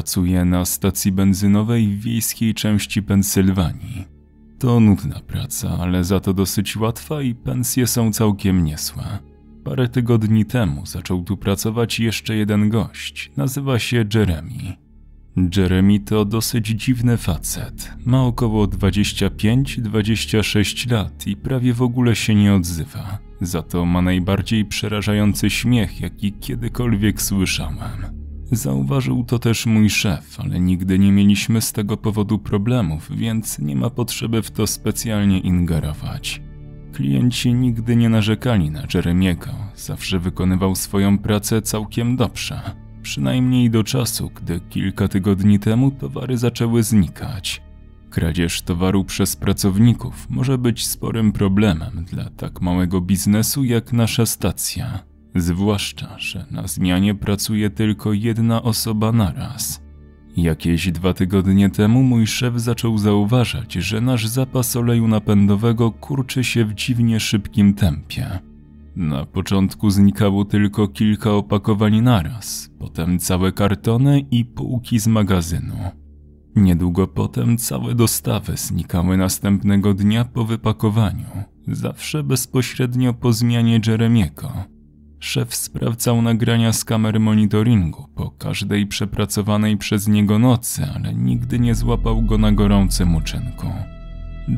Pracuję na stacji benzynowej w wiejskiej części Pensylwanii. To nudna praca, ale za to dosyć łatwa i pensje są całkiem niezłe. Parę tygodni temu zaczął tu pracować jeszcze jeden gość. Nazywa się Jeremy. Jeremy to dosyć dziwny facet. Ma około 25-26 lat i prawie w ogóle się nie odzywa. Za to ma najbardziej przerażający śmiech, jaki kiedykolwiek słyszałem. Zauważył to też mój szef, ale nigdy nie mieliśmy z tego powodu problemów, więc nie ma potrzeby w to specjalnie ingerować. Klienci nigdy nie narzekali na Jeremiego, zawsze wykonywał swoją pracę całkiem dobrze. Przynajmniej do czasu, gdy kilka tygodni temu towary zaczęły znikać. Kradzież towaru przez pracowników może być sporym problemem dla tak małego biznesu jak nasza stacja. Zwłaszcza, że na zmianie pracuje tylko jedna osoba naraz. Jakieś dwa tygodnie temu mój szef zaczął zauważać, że nasz zapas oleju napędowego kurczy się w dziwnie szybkim tempie. Na początku znikało tylko kilka opakowań naraz, potem całe kartony i półki z magazynu. Niedługo potem całe dostawy znikały następnego dnia po wypakowaniu, zawsze bezpośrednio po zmianie Jeremiego. Szef sprawdzał nagrania z kamer monitoringu po każdej przepracowanej przez niego nocy, ale nigdy nie złapał go na gorącym uczynku.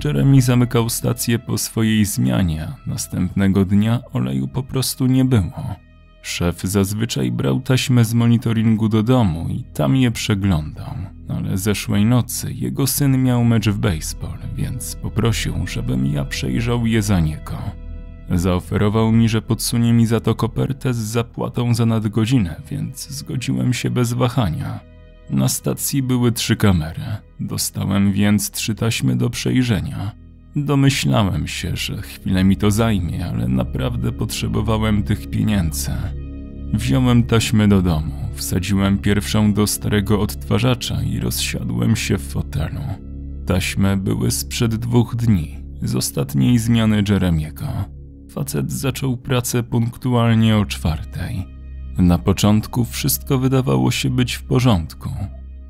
Jeremy zamykał stację po swojej zmianie, następnego dnia oleju po prostu nie było. Szef zazwyczaj brał taśmy z monitoringu do domu i tam je przeglądał, ale zeszłej nocy jego syn miał mecz w baseball, więc poprosił, żebym ja przejrzał je za niego. Zaoferował mi, że podsunie mi za to kopertę z zapłatą za nadgodzinę, więc zgodziłem się bez wahania. Na stacji były trzy kamery. Dostałem więc trzy taśmy do przejrzenia. Domyślałem się, że chwilę mi to zajmie, ale naprawdę potrzebowałem tych pieniędzy. Wziąłem taśmy do domu, wsadziłem pierwszą do starego odtwarzacza i rozsiadłem się w fotelu. Taśmy były sprzed dwóch dni, z ostatniej zmiany Jeremiego. Facet zaczął pracę punktualnie o czwartej. Na początku wszystko wydawało się być w porządku.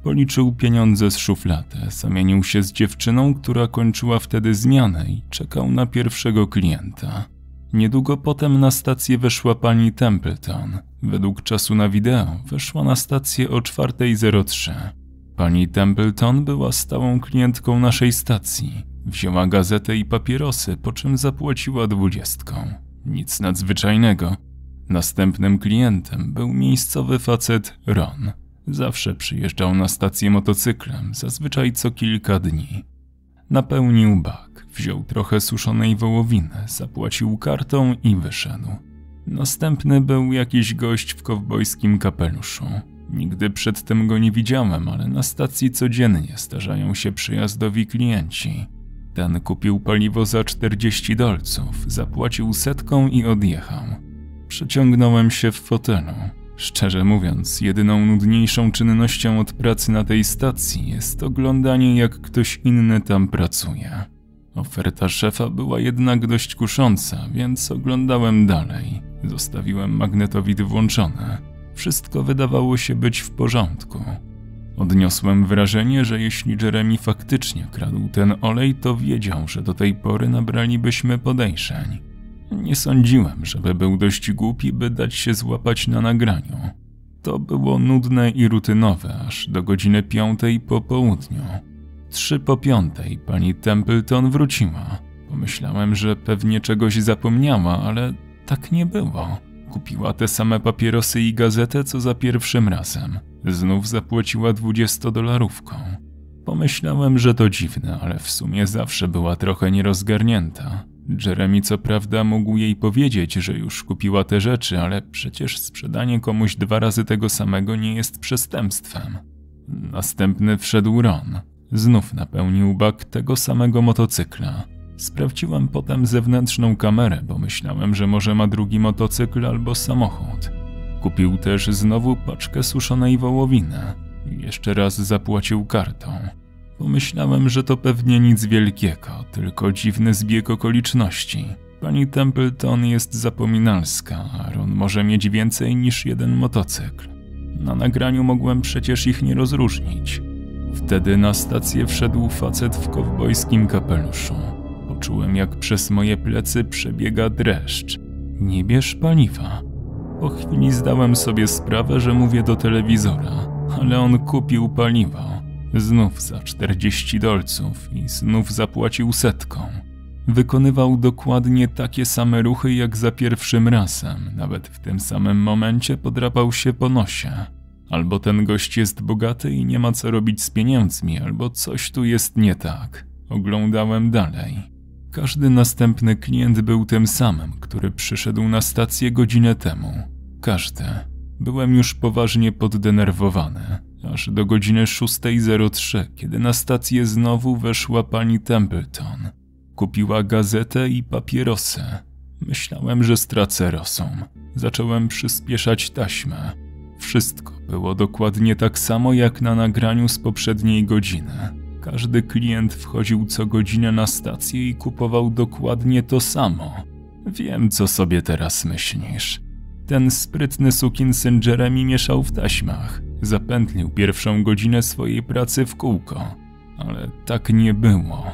Policzył pieniądze z szuflady, zamienił się z dziewczyną, która kończyła wtedy zmianę i czekał na pierwszego klienta. Niedługo potem na stację weszła pani Templeton. Według czasu na wideo weszła na stację o 4.03. Pani Templeton była stałą klientką naszej stacji. Wzięła gazetę i papierosy, po czym zapłaciła dwudziestką. Nic nadzwyczajnego. Następnym klientem był miejscowy facet Ron. Zawsze przyjeżdżał na stację motocyklem, zazwyczaj co kilka dni. Napełnił bak, wziął trochę suszonej wołowiny, zapłacił kartą i wyszedł. Następny był jakiś gość w kowbojskim kapeluszu. Nigdy przedtem go nie widziałem, ale na stacji codziennie starzają się przyjazdowi klienci. Ten kupił paliwo za 40 dolców, zapłacił setką i odjechał. Przeciągnąłem się w fotelu. Szczerze mówiąc, jedyną nudniejszą czynnością od pracy na tej stacji jest oglądanie, jak ktoś inny tam pracuje. Oferta szefa była jednak dość kusząca, więc oglądałem dalej. Zostawiłem magnetowid włączony. Wszystko wydawało się być w porządku. Odniosłem wrażenie, że jeśli Jeremy faktycznie kradł ten olej, to wiedział, że do tej pory nabralibyśmy podejrzeń. Nie sądziłem, żeby był dość głupi, by dać się złapać na nagraniu. To było nudne i rutynowe, aż do godziny piątej po południu. Trzy po piątej pani Templeton wróciła. Pomyślałem, że pewnie czegoś zapomniała, ale tak nie było. Kupiła te same papierosy i gazetę, co za pierwszym razem. Znów zapłaciła dwudziestodolarówką. Pomyślałem, że to dziwne, ale w sumie zawsze była trochę nierozgarnięta. Jeremy co prawda mógł jej powiedzieć, że już kupiła te rzeczy, ale przecież sprzedanie komuś dwa razy tego samego nie jest przestępstwem. Następny wszedł Ron. Znów napełnił bak tego samego motocykla. Sprawdziłem potem zewnętrzną kamerę, bo myślałem, że może ma drugi motocykl albo samochód. Kupił też znowu paczkę suszonej wołowiny. Jeszcze raz zapłacił kartą. Pomyślałem, że to pewnie nic wielkiego, tylko dziwny zbieg okoliczności. Pani Templeton jest zapominalska, a Ron może mieć więcej niż jeden motocykl. Na nagraniu mogłem przecież ich nie rozróżnić. Wtedy na stację wszedł facet w kowbojskim kapeluszu. Poczułem, jak przez moje plecy przebiega dreszcz. Nie bierz paliwa. Po chwili zdałem sobie sprawę, że mówię do telewizora, ale on kupił paliwo. Znów za 40 dolców i znów zapłacił setką. Wykonywał dokładnie takie same ruchy jak za pierwszym razem, nawet w tym samym momencie podrapał się po nosie. Albo ten gość jest bogaty i nie ma co robić z pieniędzmi, albo coś tu jest nie tak. Oglądałem dalej. Każdy następny klient był tym samym, który przyszedł na stację godzinę temu. Każdy. Byłem już poważnie poddenerwowany, aż do godziny 6.03, kiedy na stację znowu weszła pani Templeton. Kupiła gazetę i papierosy. Myślałem, że stracę rozum. Zacząłem przyspieszać taśmę. Wszystko było dokładnie tak samo jak na nagraniu z poprzedniej godziny. Każdy klient wchodził co godzinę na stację i kupował dokładnie to samo. Wiem, co sobie teraz myślisz. Ten sprytny sukinsyn Jeremy mieszał w taśmach. Zapętlił pierwszą godzinę swojej pracy w kółko. Ale tak nie było.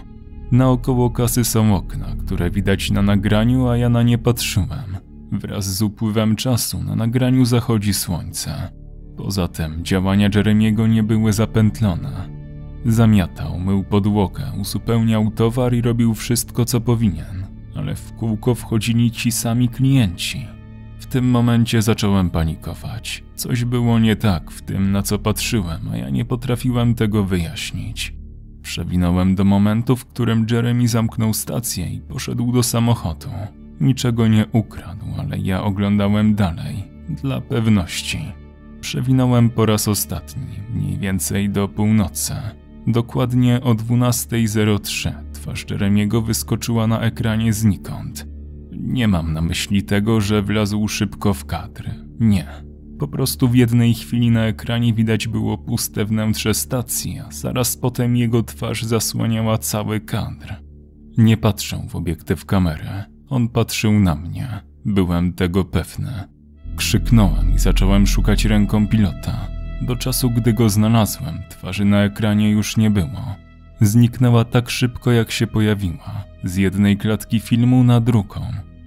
Naokoło kasy są okna, które widać na nagraniu, a ja na nie patrzyłem. Wraz z upływem czasu na nagraniu zachodzi słońce. Poza tym działania Jeremiego nie były zapętlone. Zamiatał, mył podłogę, uzupełniał towar i robił wszystko, co powinien, ale w kółko wchodzili ci sami klienci. W tym momencie zacząłem panikować. Coś było nie tak w tym, na co patrzyłem, a ja nie potrafiłem tego wyjaśnić. Przewinąłem do momentu, w którym Jeremy zamknął stację i poszedł do samochodu. Niczego nie ukradł, ale ja oglądałem dalej, dla pewności. Przewinąłem po raz ostatni, mniej więcej do północy. Dokładnie o 12.03 twarz Jeremiego wyskoczyła na ekranie znikąd. Nie mam na myśli tego, że wlazł szybko w kadr. Nie. Po prostu w jednej chwili na ekranie widać było puste wnętrze stacji, a zaraz potem jego twarz zasłaniała cały kadr. Nie patrzę w obiektyw kamery. On patrzył na mnie. Byłem tego pewny. Krzyknąłem i zacząłem szukać ręką pilota. Do czasu, gdy go znalazłem, twarzy na ekranie już nie było. Zniknęła tak szybko, jak się pojawiła. Z jednej klatki filmu na drugą.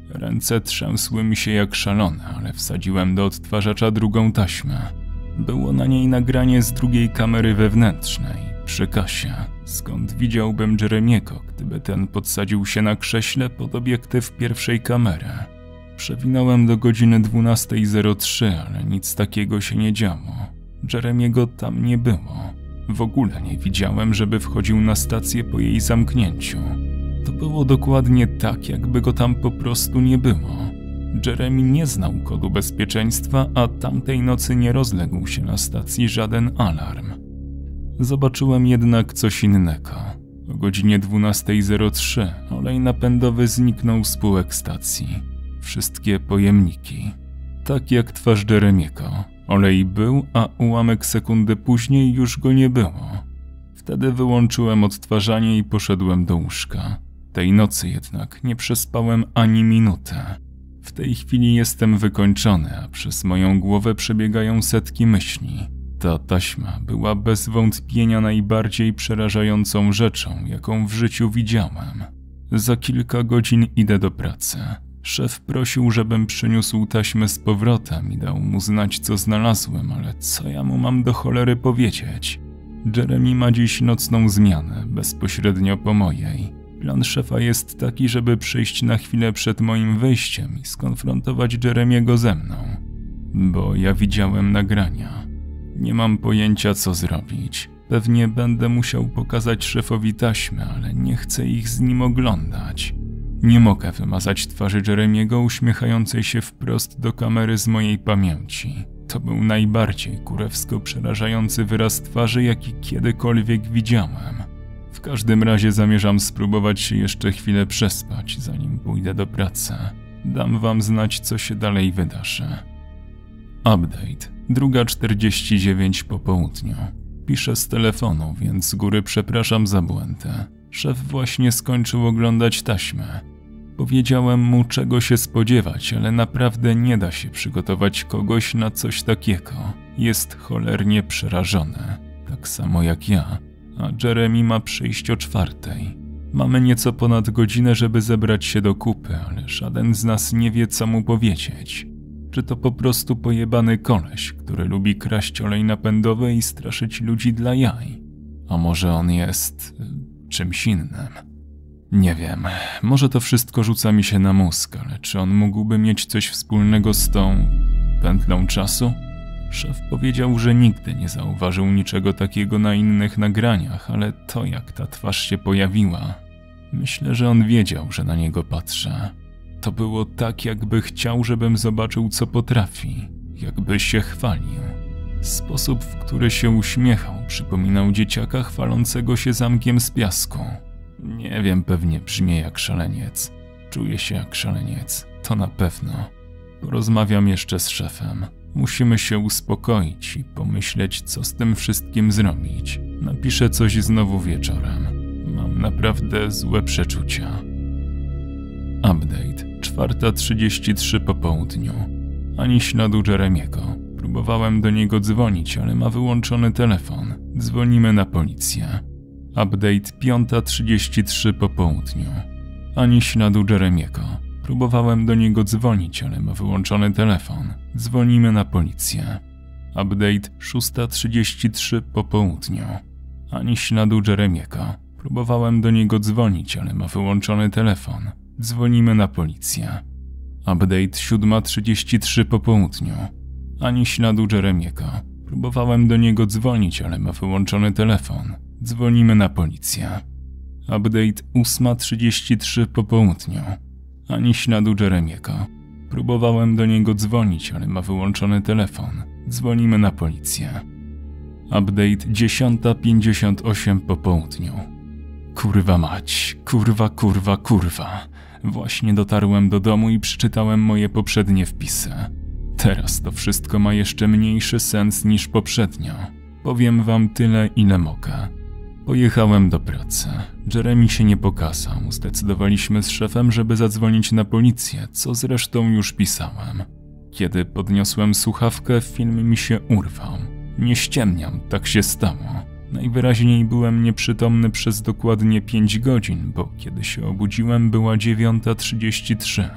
Ręce trzęsły mi się jak szalone, ale wsadziłem do odtwarzacza drugą taśmę. Było na niej nagranie z drugiej kamery wewnętrznej, przy kasie, skąd widziałbym Jeremiego, gdyby ten podsadził się na krześle pod obiektyw pierwszej kamery. Przewinąłem do godziny 12.03, ale nic takiego się nie działo. Jeremiego tam nie było. W ogóle nie widziałem, żeby wchodził na stację po jej zamknięciu. To było dokładnie tak, jakby go tam po prostu nie było. Jeremy nie znał kodu bezpieczeństwa, a tamtej nocy nie rozległ się na stacji żaden alarm. Zobaczyłem jednak coś innego. O godzinie 12.03 olej napędowy zniknął z półek stacji. Wszystkie pojemniki. Tak jak twarz Jeremiego. Olej był, a ułamek sekundy później już go nie było. Wtedy wyłączyłem odtwarzanie i poszedłem do łóżka. Tej nocy jednak nie przespałem ani minutę. W tej chwili jestem wykończony, a przez moją głowę przebiegają setki myśli. Ta taśma była bez wątpienia najbardziej przerażającą rzeczą, jaką w życiu widziałem. Za kilka godzin idę do pracy. Szef prosił, żebym przyniósł taśmę z powrotem i dał mu znać, co znalazłem, ale co ja mu mam do cholery powiedzieć? Jeremy ma dziś nocną zmianę, bezpośrednio po mojej. Plan szefa jest taki, żeby przyjść na chwilę przed moim wyjściem i skonfrontować Jeremiego ze mną. Bo ja widziałem nagrania. Nie mam pojęcia, co zrobić. Pewnie będę musiał pokazać szefowi taśmę, ale nie chcę ich z nim oglądać. Nie mogę wymazać twarzy Jeremiego uśmiechającej się wprost do kamery z mojej pamięci. To był najbardziej kurewsko przerażający wyraz twarzy, jaki kiedykolwiek widziałem. W każdym razie zamierzam spróbować się jeszcze chwilę przespać, zanim pójdę do pracy. Dam wam znać, co się dalej wydarzy. Update. Druga 49 po południu. Piszę z telefonu, więc z góry przepraszam za błędy. Szef właśnie skończył oglądać taśmę. Powiedziałem mu, czego się spodziewać, ale naprawdę nie da się przygotować kogoś na coś takiego. Jest cholernie przerażony, tak samo jak ja, a Jeremy ma przyjść o czwartej. Mamy nieco ponad godzinę, żeby zebrać się do kupy, ale żaden z nas nie wie, co mu powiedzieć. Czy to po prostu pojebany koleś, który lubi kraść olej napędowy i straszyć ludzi dla jaj? A może on jest y, czymś innym? Nie wiem, może to wszystko rzuca mi się na mózg, ale czy on mógłby mieć coś wspólnego z tą pętlą czasu? Szef powiedział, że nigdy nie zauważył niczego takiego na innych nagraniach, ale to jak ta twarz się pojawiła, myślę, że on wiedział, że na niego patrzę. To było tak, jakby chciał, żebym zobaczył, co potrafi, jakby się chwalił. Sposób, w który się uśmiechał, przypominał dzieciaka chwalącego się zamkiem z piasku. Nie wiem, pewnie brzmi jak szaleniec. Czuję się jak szaleniec, to na pewno. Porozmawiam jeszcze z szefem. Musimy się uspokoić i pomyśleć, co z tym wszystkim zrobić. Napiszę coś znowu wieczorem. Mam naprawdę złe przeczucia. Update 4.33 po południu. Ani śladu Jeremiego. Próbowałem do niego dzwonić, ale ma wyłączony telefon. Dzwonimy na policję. Update 5.33 po południu. Ani śladu Jeremiego. Próbowałem do niego dzwonić, ale ma wyłączony telefon. Dzwonimy na policję. Update 6.33 po południu. Ani śladu Jeremiego. Próbowałem do niego dzwonić, ale ma wyłączony telefon. Dzwonimy na policję. Update 7.33 po południu. Ani śladu Jeremiego. Próbowałem do niego dzwonić, ale ma wyłączony telefon. Dzwonimy na policję. Update 8.33 po południu. Ani śladu Jeremiego. Próbowałem do niego dzwonić, ale ma wyłączony telefon. Dzwonimy na policję. Update 10.58 po południu. Kurwa mać, kurwa, kurwa, kurwa. Właśnie dotarłem do domu i przeczytałem moje poprzednie wpisy. Teraz to wszystko ma jeszcze mniejszy sens niż poprzednio. Powiem wam tyle, ile mogę. Pojechałem do pracy. Jeremy się nie pokazał. Zdecydowaliśmy z szefem, żeby zadzwonić na policję, co zresztą już pisałem. Kiedy podniosłem słuchawkę, film mi się urwał. Nie ściemniam, tak się stało. Najwyraźniej byłem nieprzytomny przez dokładnie 5 godzin, bo kiedy się obudziłem, była 9.33.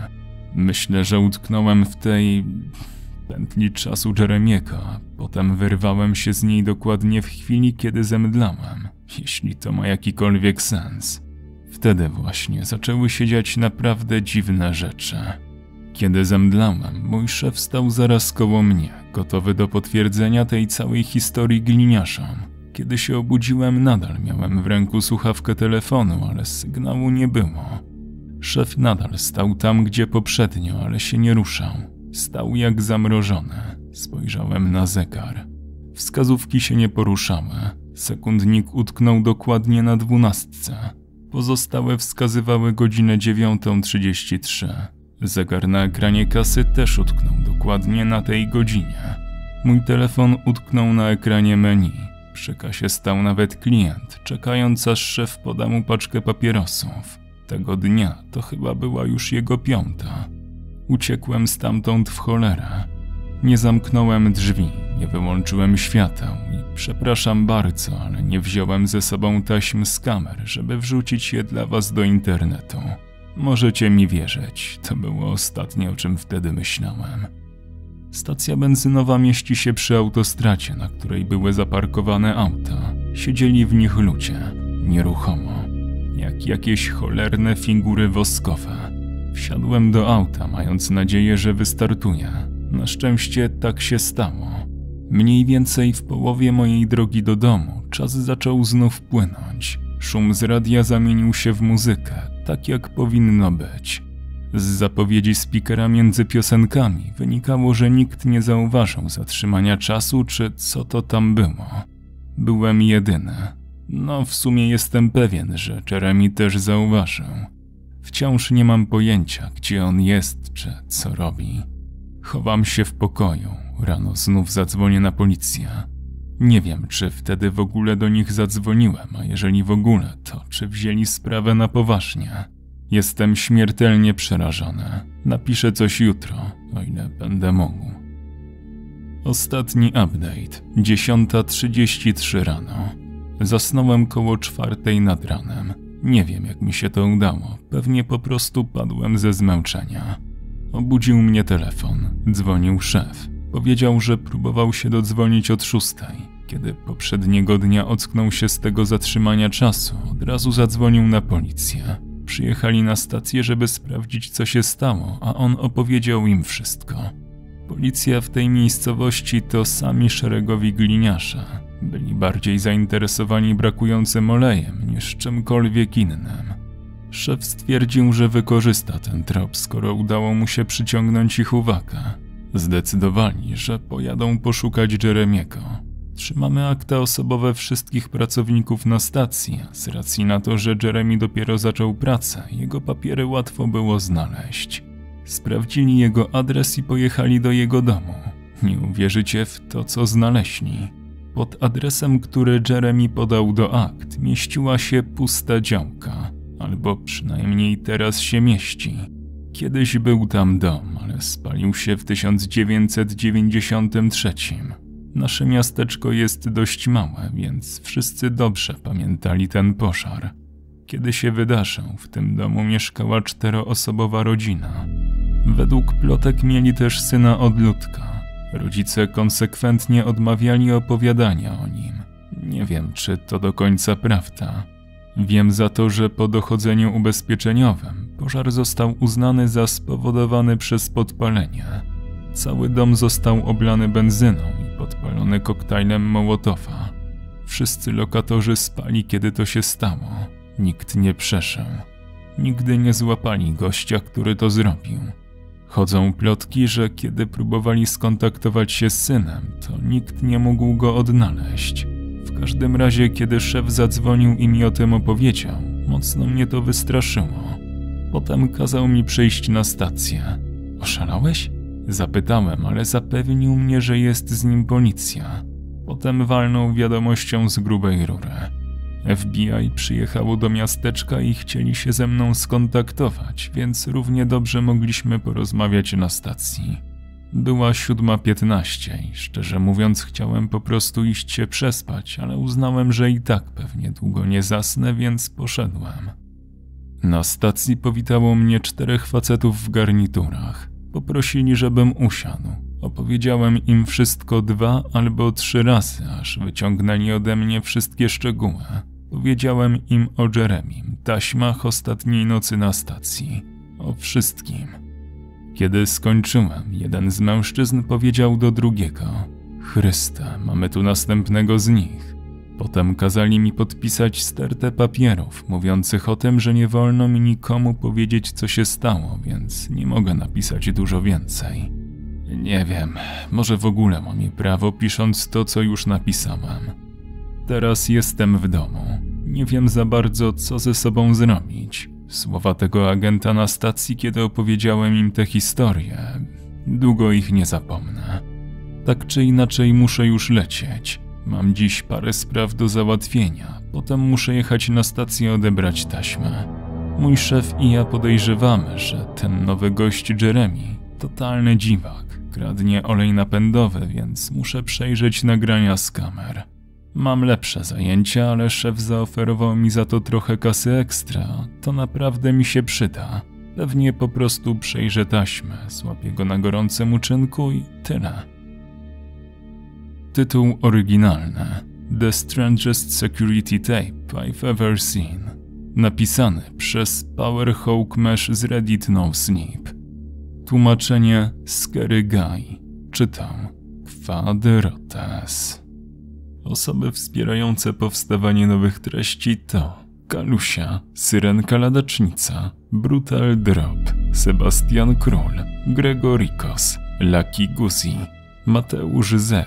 Myślę, że utknąłem w tej pętli czasu Jeremiego, a potem wyrwałem się z niej dokładnie w chwili, kiedy zemdlałem, jeśli to ma jakikolwiek sens. Wtedy właśnie zaczęły się dziać naprawdę dziwne rzeczy. Kiedy zemdlałem, mój szef stał zaraz koło mnie, gotowy do potwierdzenia tej całej historii gliniarzom. Kiedy się obudziłem, nadal miałem w ręku słuchawkę telefonu, ale sygnału nie było. Szef nadal stał tam, gdzie poprzednio, ale się nie ruszał. Stał jak zamrożony. Spojrzałem na zegar. Wskazówki się nie poruszały. Sekundnik utknął dokładnie na dwunastce. Pozostałe wskazywały godzinę 9.33. Zegar na ekranie kasy też utknął dokładnie na tej godzinie. Mój telefon utknął na ekranie menu. Przy kasie stał nawet klient, czekając aż szef poda mu paczkę papierosów. Tego dnia to chyba była już jego piąta. Uciekłem stamtąd w cholerę. Nie zamknąłem drzwi, nie wyłączyłem świateł i przepraszam bardzo, ale nie wziąłem ze sobą taśm z kamer, żeby wrzucić je dla was do internetu. Możecie mi wierzyć, to było ostatnie, o czym wtedy myślałem. Stacja benzynowa mieści się przy autostracie, na której były zaparkowane auta. Siedzieli w nich ludzie, nieruchomo, jak jakieś cholerne figury woskowe. Wsiadłem do auta, mając nadzieję, że wystartuję. Na szczęście tak się stało. Mniej więcej w połowie mojej drogi do domu czas zaczął znów płynąć. Szum z radia zamienił się w muzykę, tak jak powinno być. Z zapowiedzi speakera między piosenkami wynikało, że nikt nie zauważył zatrzymania czasu, czy co to tam było. Byłem jedyny. No, w sumie jestem pewien, że Jeremy też zauważył. Wciąż nie mam pojęcia, gdzie on jest, czy co robi. Chowam się w pokoju. Rano znów zadzwonię na policję. Nie wiem, czy wtedy w ogóle do nich zadzwoniłem, a jeżeli w ogóle, to czy wzięli sprawę na poważnie. Jestem śmiertelnie przerażony. Napiszę coś jutro, o ile będę mógł. Ostatni update 10.33 rano. Zasnąłem koło czwartej nad ranem. Nie wiem, jak mi się to udało. Pewnie po prostu padłem ze zmęczenia. Obudził mnie telefon. Dzwonił szef. Powiedział, że próbował się dodzwonić od szóstej. Kiedy poprzedniego dnia ocknął się z tego zatrzymania czasu, od razu zadzwonił na policję. Przyjechali na stację, żeby sprawdzić, co się stało, a on opowiedział im wszystko. Policja w tej miejscowości to sami szeregowi gliniarze. Byli bardziej zainteresowani brakującym olejem niż czymkolwiek innym. Szef stwierdził, że wykorzysta ten trop, skoro udało mu się przyciągnąć ich uwagę. Zdecydowali, że pojadą poszukać Jeremiego. Trzymamy akta osobowe wszystkich pracowników na stacji, z racji na to, że Jeremy dopiero zaczął pracę, jego papiery łatwo było znaleźć. Sprawdzili jego adres i pojechali do jego domu. Nie uwierzycie w to, co znaleźli. Pod adresem, który Jeremy podał do akt, mieściła się pusta działka, albo przynajmniej teraz się mieści. Kiedyś był tam dom, ale spalił się w 1993. Nasze miasteczko jest dość małe, więc wszyscy dobrze pamiętali ten pożar. Kiedy się wydarzył, w tym domu mieszkała czteroosobowa rodzina. Według plotek mieli też syna odludka. Rodzice konsekwentnie odmawiali opowiadania o nim. Nie wiem, czy to do końca prawda. Wiem za to, że po dochodzeniu ubezpieczeniowym pożar został uznany za spowodowany przez podpalenie. Cały dom został oblany benzyną i podpalony koktajlem Mołotowa. Wszyscy lokatorzy spali, kiedy to się stało. Nikt nie przeszył. Nigdy nie złapali gościa, który to zrobił. Chodzą plotki, że kiedy próbowali skontaktować się z synem, to nikt nie mógł go odnaleźć. W każdym razie, kiedy szef zadzwonił i mi o tym opowiedział, mocno mnie to wystraszyło. Potem kazał mi przyjść na stację. Oszalałeś? Zapytałem, ale zapewnił mnie, że jest z nim policja. Potem walnął wiadomością z grubej rury. FBI przyjechało do miasteczka i chcieli się ze mną skontaktować, więc równie dobrze mogliśmy porozmawiać na stacji. Była 7.15 i szczerze mówiąc chciałem po prostu iść się przespać, ale uznałem, że i tak pewnie długo nie zasnę, więc poszedłem. Na stacji powitało mnie czterech facetów w garniturach. Poprosili, żebym usiadł. Opowiedziałem im wszystko dwa albo trzy razy, aż wyciągnęli ode mnie wszystkie szczegóły. Powiedziałem im o Jeremim, taśmach ostatniej nocy na stacji. O wszystkim. Kiedy skończyłem, jeden z mężczyzn powiedział do drugiego: Chryste, mamy tu następnego z nich. Potem kazali mi podpisać stertę papierów, mówiących o tym, że nie wolno mi nikomu powiedzieć, co się stało, więc nie mogę napisać dużo więcej. Nie wiem, może w ogóle mam prawo, pisząc to, co już napisałem. Teraz jestem w domu. Nie wiem za bardzo, co ze sobą zrobić. Słowa tego agenta na stacji, kiedy opowiedziałem im tę historię, długo ich nie zapomnę. Tak czy inaczej muszę już lecieć. Mam dziś parę spraw do załatwienia, potem muszę jechać na stację odebrać taśmę. Mój szef i ja podejrzewamy, że ten nowy gość Jeremy, totalny dziwak, kradnie olej napędowy, więc muszę przejrzeć nagrania z kamer. Mam lepsze zajęcia, ale szef zaoferował mi za to trochę kasy ekstra. To naprawdę mi się przyda. Pewnie po prostu przejrzę taśmę, złapię go na gorącym uczynku i tyle. Tytuł oryginalny The Strangest Security Tape I've Ever Seen Napisany przez Power Hawk Mesh z Reddit No Sleep Tłumaczenie Scary Guy Czytam Faderotes Osoby wspierające powstawanie nowych treści to Kalusia, Syrenka Ladacznica, Brutal Drop, Sebastian Król, Gregorikos, Lucky Guzi, Mateusz Z,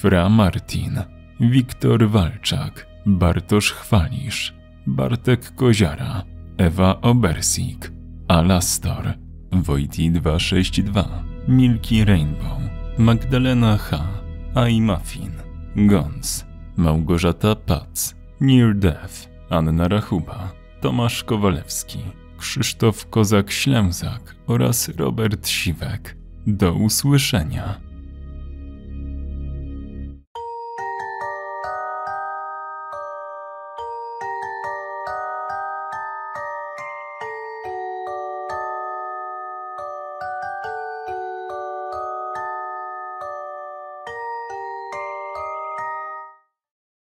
Fra Martin, Wiktor Walczak, Bartosz Chwalisz, Bartek Koziara, Ewa Obersik, Alastor, Wojti 262, Milki Rainbow, Magdalena H, Ai Muffin, Gons, Małgorzata Pac, Near Death, Anna Rachuba, Tomasz Kowalewski, Krzysztof Kozak-Ślęzak oraz Robert Siwek. Do usłyszenia.